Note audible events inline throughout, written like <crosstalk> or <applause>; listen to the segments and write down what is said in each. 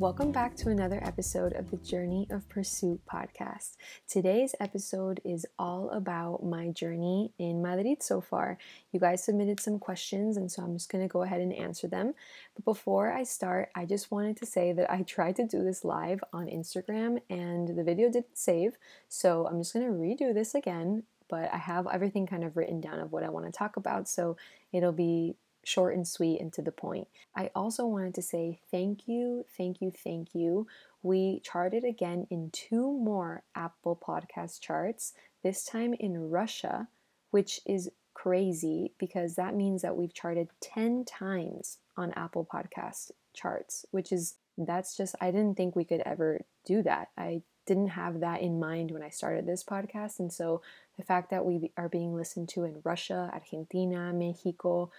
Welcome back to another episode of the Journey of Pursuit podcast. Today's episode is all about my journey in Madrid so far. You guys submitted some questions, and so I'm just going to go ahead and answer them. But before I start, I just wanted to say that I <laughs> tried to do this live on Instagram and the video didn't save. So I'm just going to redo this again. But I have everything kind of written down of what I want to talk about. So it'll be short and sweet and to the point. I also wanted to say thank you, thank you, thank you. We charted again in two more Apple Podcast charts, this time in Russia, which is crazy because that means that we've charted 10 times on Apple Podcast charts, which is that's just I didn't think we could ever do that. I didn't have that in mind when I started this podcast and so the fact that we are being listened to in Russia, Argentina, Mexico,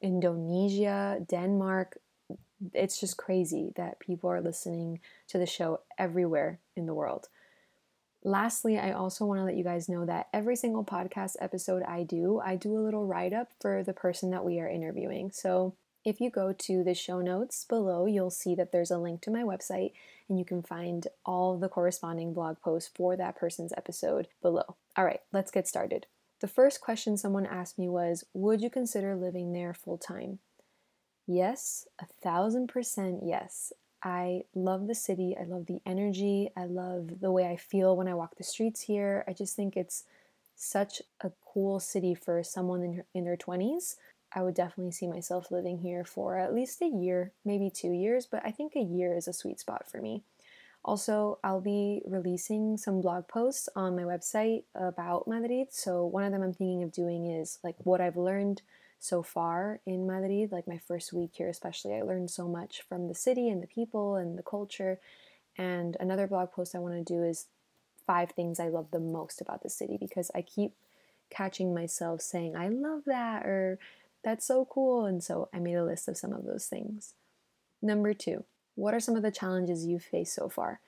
Indonesia, Denmark. It's just crazy that people are listening to the show everywhere in the world. Lastly, I also want to let you guys know that every single podcast episode I do, I do a little write up for the person that we are interviewing. So if you go to the show notes below, you'll see that there's a link to my website and you can find all the corresponding blog posts for that person's episode below. All right, let's get started. The first question someone asked me was Would you consider living there full time? Yes, a thousand percent yes. I love the city. I love the energy. I love the way I feel when I walk the streets here. I just think it's such a cool city for someone in, in their 20s. I would definitely see myself living here for at least a year, maybe two years, but I think a year is a sweet spot for me. Also, I'll be releasing some blog posts on my website about Madrid. So, one of them I'm thinking of doing is like what I've learned so far in Madrid, like my first week here, especially. I learned so much from the city and the people and the culture. And another blog post I want to do is five things I love the most about the city because I keep catching myself saying, I love that, or that's so cool. And so I made a list of some of those things. Number two, what are some of the challenges you've faced so far?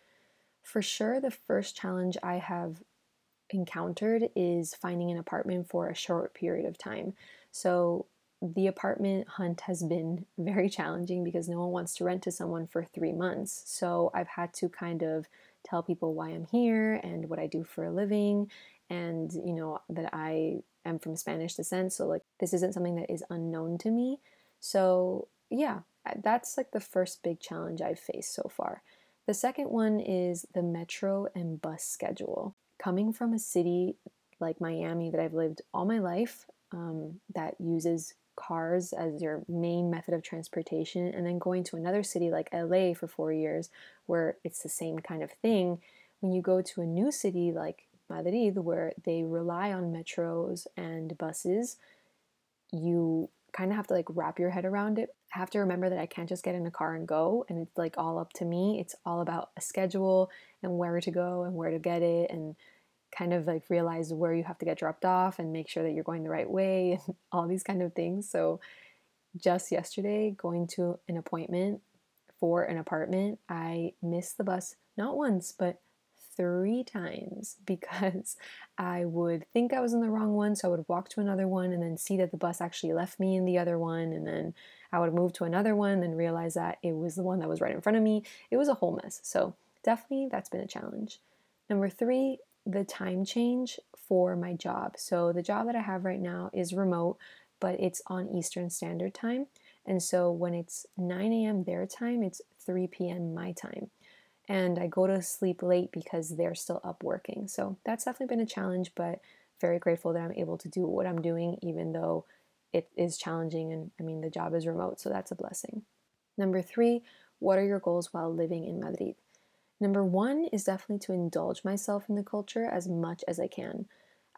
For sure, the first challenge I have encountered is finding an apartment for a short period of time. So, the apartment hunt has been <laughs> very challenging because no one wants to rent to someone for three months. So, I've had to kind of tell people why I'm here and what I do for a living, and you know, that I am from Spanish descent. So, like, this isn't something that is unknown to me. So, yeah, that's like the first big challenge I've faced so far. The second one is the metro and bus schedule. Coming from a city like Miami that I've lived all my life um, that uses cars as your main method of transportation, and then going to another city like LA for four years where it's the same kind of thing, when you go to a new city like Madrid where they rely on metros and buses, you kind of have to like wrap your head around it. I have to remember that I can't just get in a car and go and it's like all up to me. It's all about a schedule and where to go and where to get it and kind of like realize where you have to get dropped off and make sure that you're going the right way <laughs> and all these kind of things. So just yesterday going to an appointment for an apartment, I missed the bus not once, but three times <laughs> because I would think I was in the wrong one. So I would walk to another one and then see that the bus actually left me in the other one. And then I would move to another one and realize that it was the one that was right in front of me. It was a whole mess. So definitely that's been a challenge. Number three, the time change for my job. So the job that I have right now is remote, but it's on Eastern Standard Time. And so when it's 9 a.m. their time, it's 3 p.m. my time and I go to sleep late because they're still up working. So that's definitely been a challenge, but very grateful that I'm able to do what I'm doing, even though it is challenging. And I mean, the job is remote, so that's a blessing. Number three, what are your goals while living in Madrid? Number one is definitely to indulge myself in the culture as much as I can.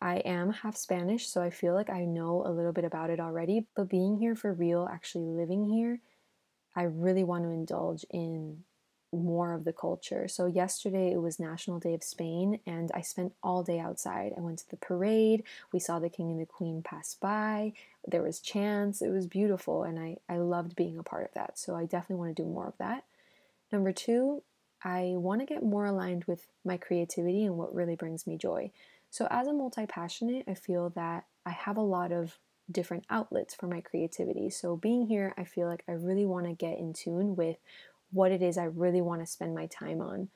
I am half Spanish, so I feel like I know a little bit about it already, but being here for real, actually living here, I really want to indulge in more of the culture. So, yesterday it was National Day of Spain, and I spent all day outside. I went to the parade, we saw the king and the queen pass by, there was chants, it was beautiful, and I, I loved being a part of that. So, I definitely want to do more of that. Number two, I want to get more aligned with my creativity and what really brings me joy. So, as a multi passionate, I feel that I have a lot of different outlets for my creativity. So, being here, I feel like I really want to get in tune with what it is I really want to spend my time on.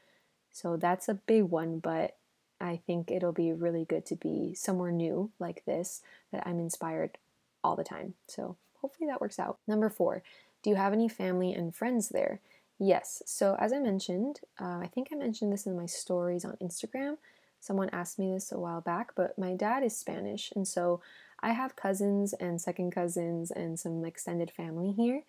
So that's a big one, but I think it'll be really good to be somewhere new like this that I'm inspired all the time. So hopefully that works out. Number four, do you have any family and friends there? Yes. So as I mentioned, uh, I think I mentioned this in my stories on Instagram. Someone asked me this a while back, but my dad is Spanish, and so I have cousins and second cousins and some extended family here.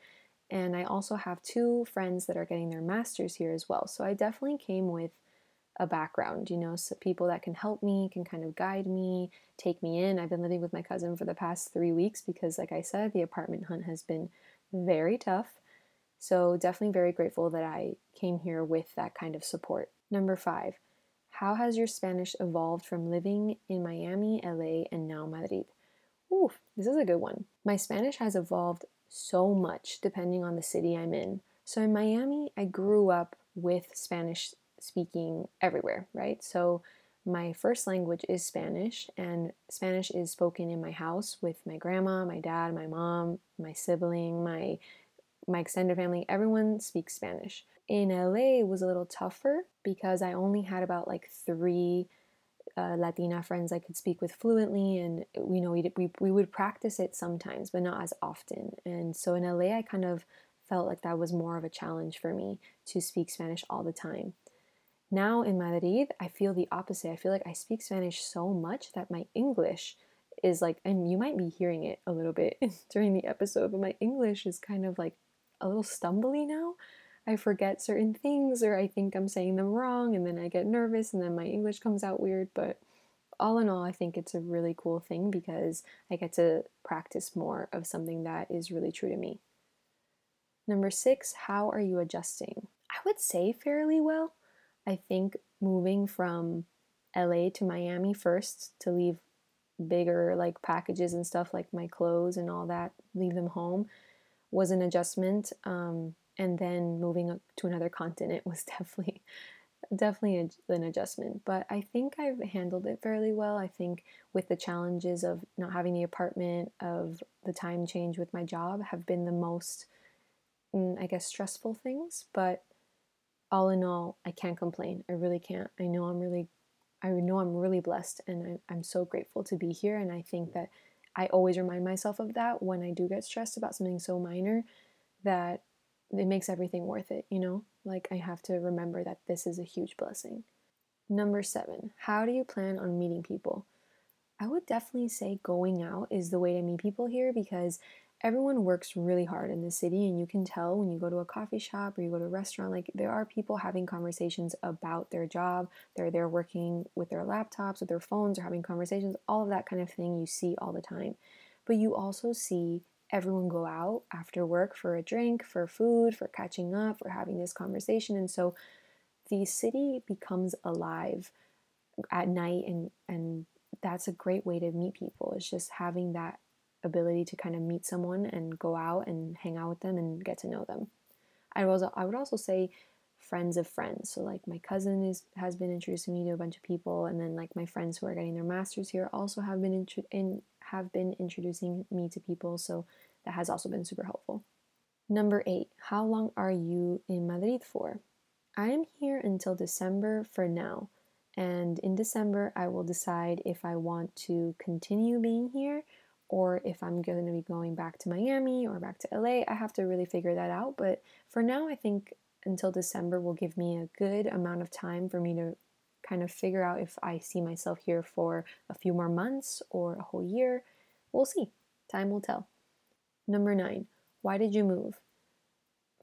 And I also have two friends that are getting their masters here as well. So I definitely came with a background, you know, so people that can help me, can kind of guide me, take me in. I've been living with my cousin for the past three weeks because, like I said, the apartment hunt has been very tough. So, definitely very grateful that I came here with that kind of support. Number five, how has your Spanish evolved from living in Miami, LA, and now Madrid? Ooh, this is a good one. My Spanish has evolved so much depending on the city I'm in. So, in Miami, I grew up with Spanish speaking everywhere, right? So, my first language is Spanish, and Spanish is spoken in my house with my grandma, my dad, my mom, my sibling, my my extended family. Everyone speaks Spanish. In LA, it was a little tougher because I only had about like three uh, Latina friends I could speak with fluently, and you know we, we we would practice it sometimes, but not as often. And so in LA, I kind of felt like that was more of a challenge for me to speak Spanish all the time. Now in Madrid, I feel the opposite. I feel like I speak Spanish so much that my English is like, and you might be hearing it a little bit <laughs> during the episode, but my English is kind of like a little stumbly now. I forget certain things or I think I'm saying them wrong and then I get nervous and then my English comes out weird. But all in all, I think it's a really cool thing because I get to practice more of something that is really true to me. Number six, how are you adjusting? I would say fairly well. I think moving from LA to Miami first to leave bigger like packages and stuff like my clothes and all that, leave them home was an adjustment. Um, and then moving to another continent <laughs> was definitely definitely an adjustment but i think i've handled it fairly well i think with the challenges of not having the apartment of the time change with my job have been the most mm, i guess stressful things but all in all, I can't complain. I really can't. I know I'm really, I know I'm really blessed, and I, I'm so grateful to be here. And I think that I always remind myself of that when I do get stressed about something so minor, that it makes everything worth it. You know, like I have to remember that this is a huge blessing. Number seven, how do you plan on meeting people? I would definitely say going out is the way to meet people here because everyone works really hard in the city and you can tell when you go to a coffee shop or you go to a restaurant like there are people having conversations about their job they're there working with their laptops with their phones or having conversations all of that kind of thing you see all the time but you also see everyone go out after work for a drink for food for catching up for having this conversation and so the city becomes alive at night and and that's a great way to meet people it's just having that ability to kind of meet someone and go out and hang out with them and get to know them. I was I would also say friends of friends. So like my cousin is has been introducing me to a bunch of people, and then like my friends who are getting their masters here also have been intro- in have been introducing me to people. So that has also been super helpful. Number eight, how long are you in Madrid for? I am here until December for now. And in December, I will decide if I want to continue being here or if I'm going to be going back to Miami or back to LA. I have to really figure that out. But for now, I think until December will give me a good amount of time for me to kind of figure out if I see myself here for a few more months or a whole year. We'll see. Time will tell. Number nine, why did you move?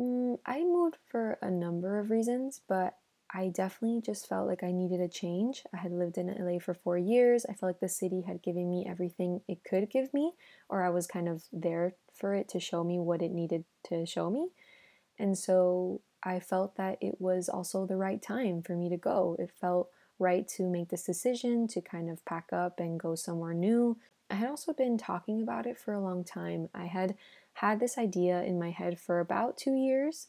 Mm, I moved for a number of reasons, but I definitely just felt like I needed a change. I had lived in LA for four years. I felt like the city had given me everything it could give me, or I was kind of there for it to show me what it needed to show me. And so I felt that it was also the right time for me to go. It felt right to make this decision to kind of pack up and go somewhere new. I had also been talking about it for a long time. I had had this idea in my head for about two years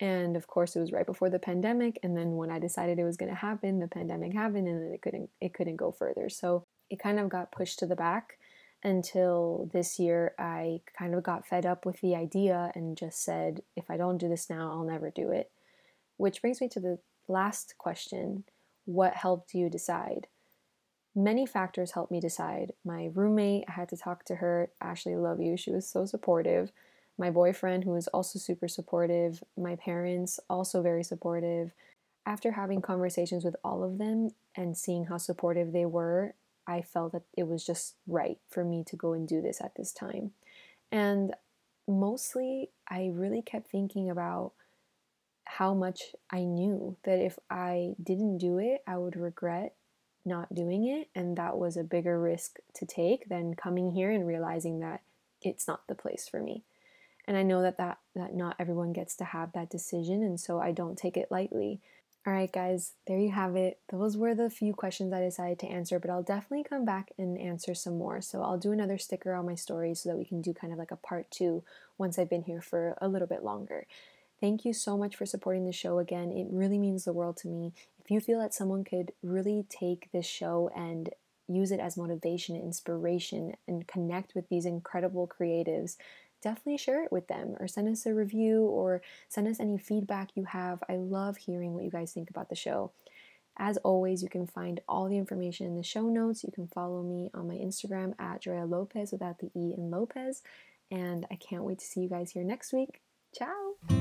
and of course, it was right before the pandemic. And then when I decided it was going to happen, the pandemic happened, and then it couldn't it couldn't go further. So it kind of got pushed to the back. until this year I kind of got fed up with the idea and just said, if I don't do this now, I'll never do it. Which brings me to the last question What helped you decide? Many factors helped me decide. My roommate, I had to talk to her. Ashley, love you. She was so supportive. My boyfriend, who was also super supportive. My parents, also very supportive. After having conversations with all of them and seeing how supportive they were, I felt that it was just right for me to go and do this at this time. And mostly, I really kept thinking about how much I knew that if I didn't do it, I would regret not doing it. And that was a bigger risk to take than coming here and realizing that it's not the place for me. And I know that, that, that not everyone gets to have that decision. And so I don't take it lightly. All right, guys, there you have it. Those were the few questions I decided to answer, but I'll definitely come back and answer some more. So I'll do another sticker on my story so that we can do kind of like a part two once I've been here for a little bit longer. Thank you so much for supporting the show again. It really means the world to me. If you feel that someone could really take this show and use it as motivation, inspiration, and connect with these incredible creatives, definitely share it with them or send us a review or send us any feedback you have. I love hearing what you guys think about the show. As always, you can find all the information in the show notes. You can follow me on my Instagram at Drea Lopez without the E in Lopez. And I can't wait to see you guys here next week. Ciao!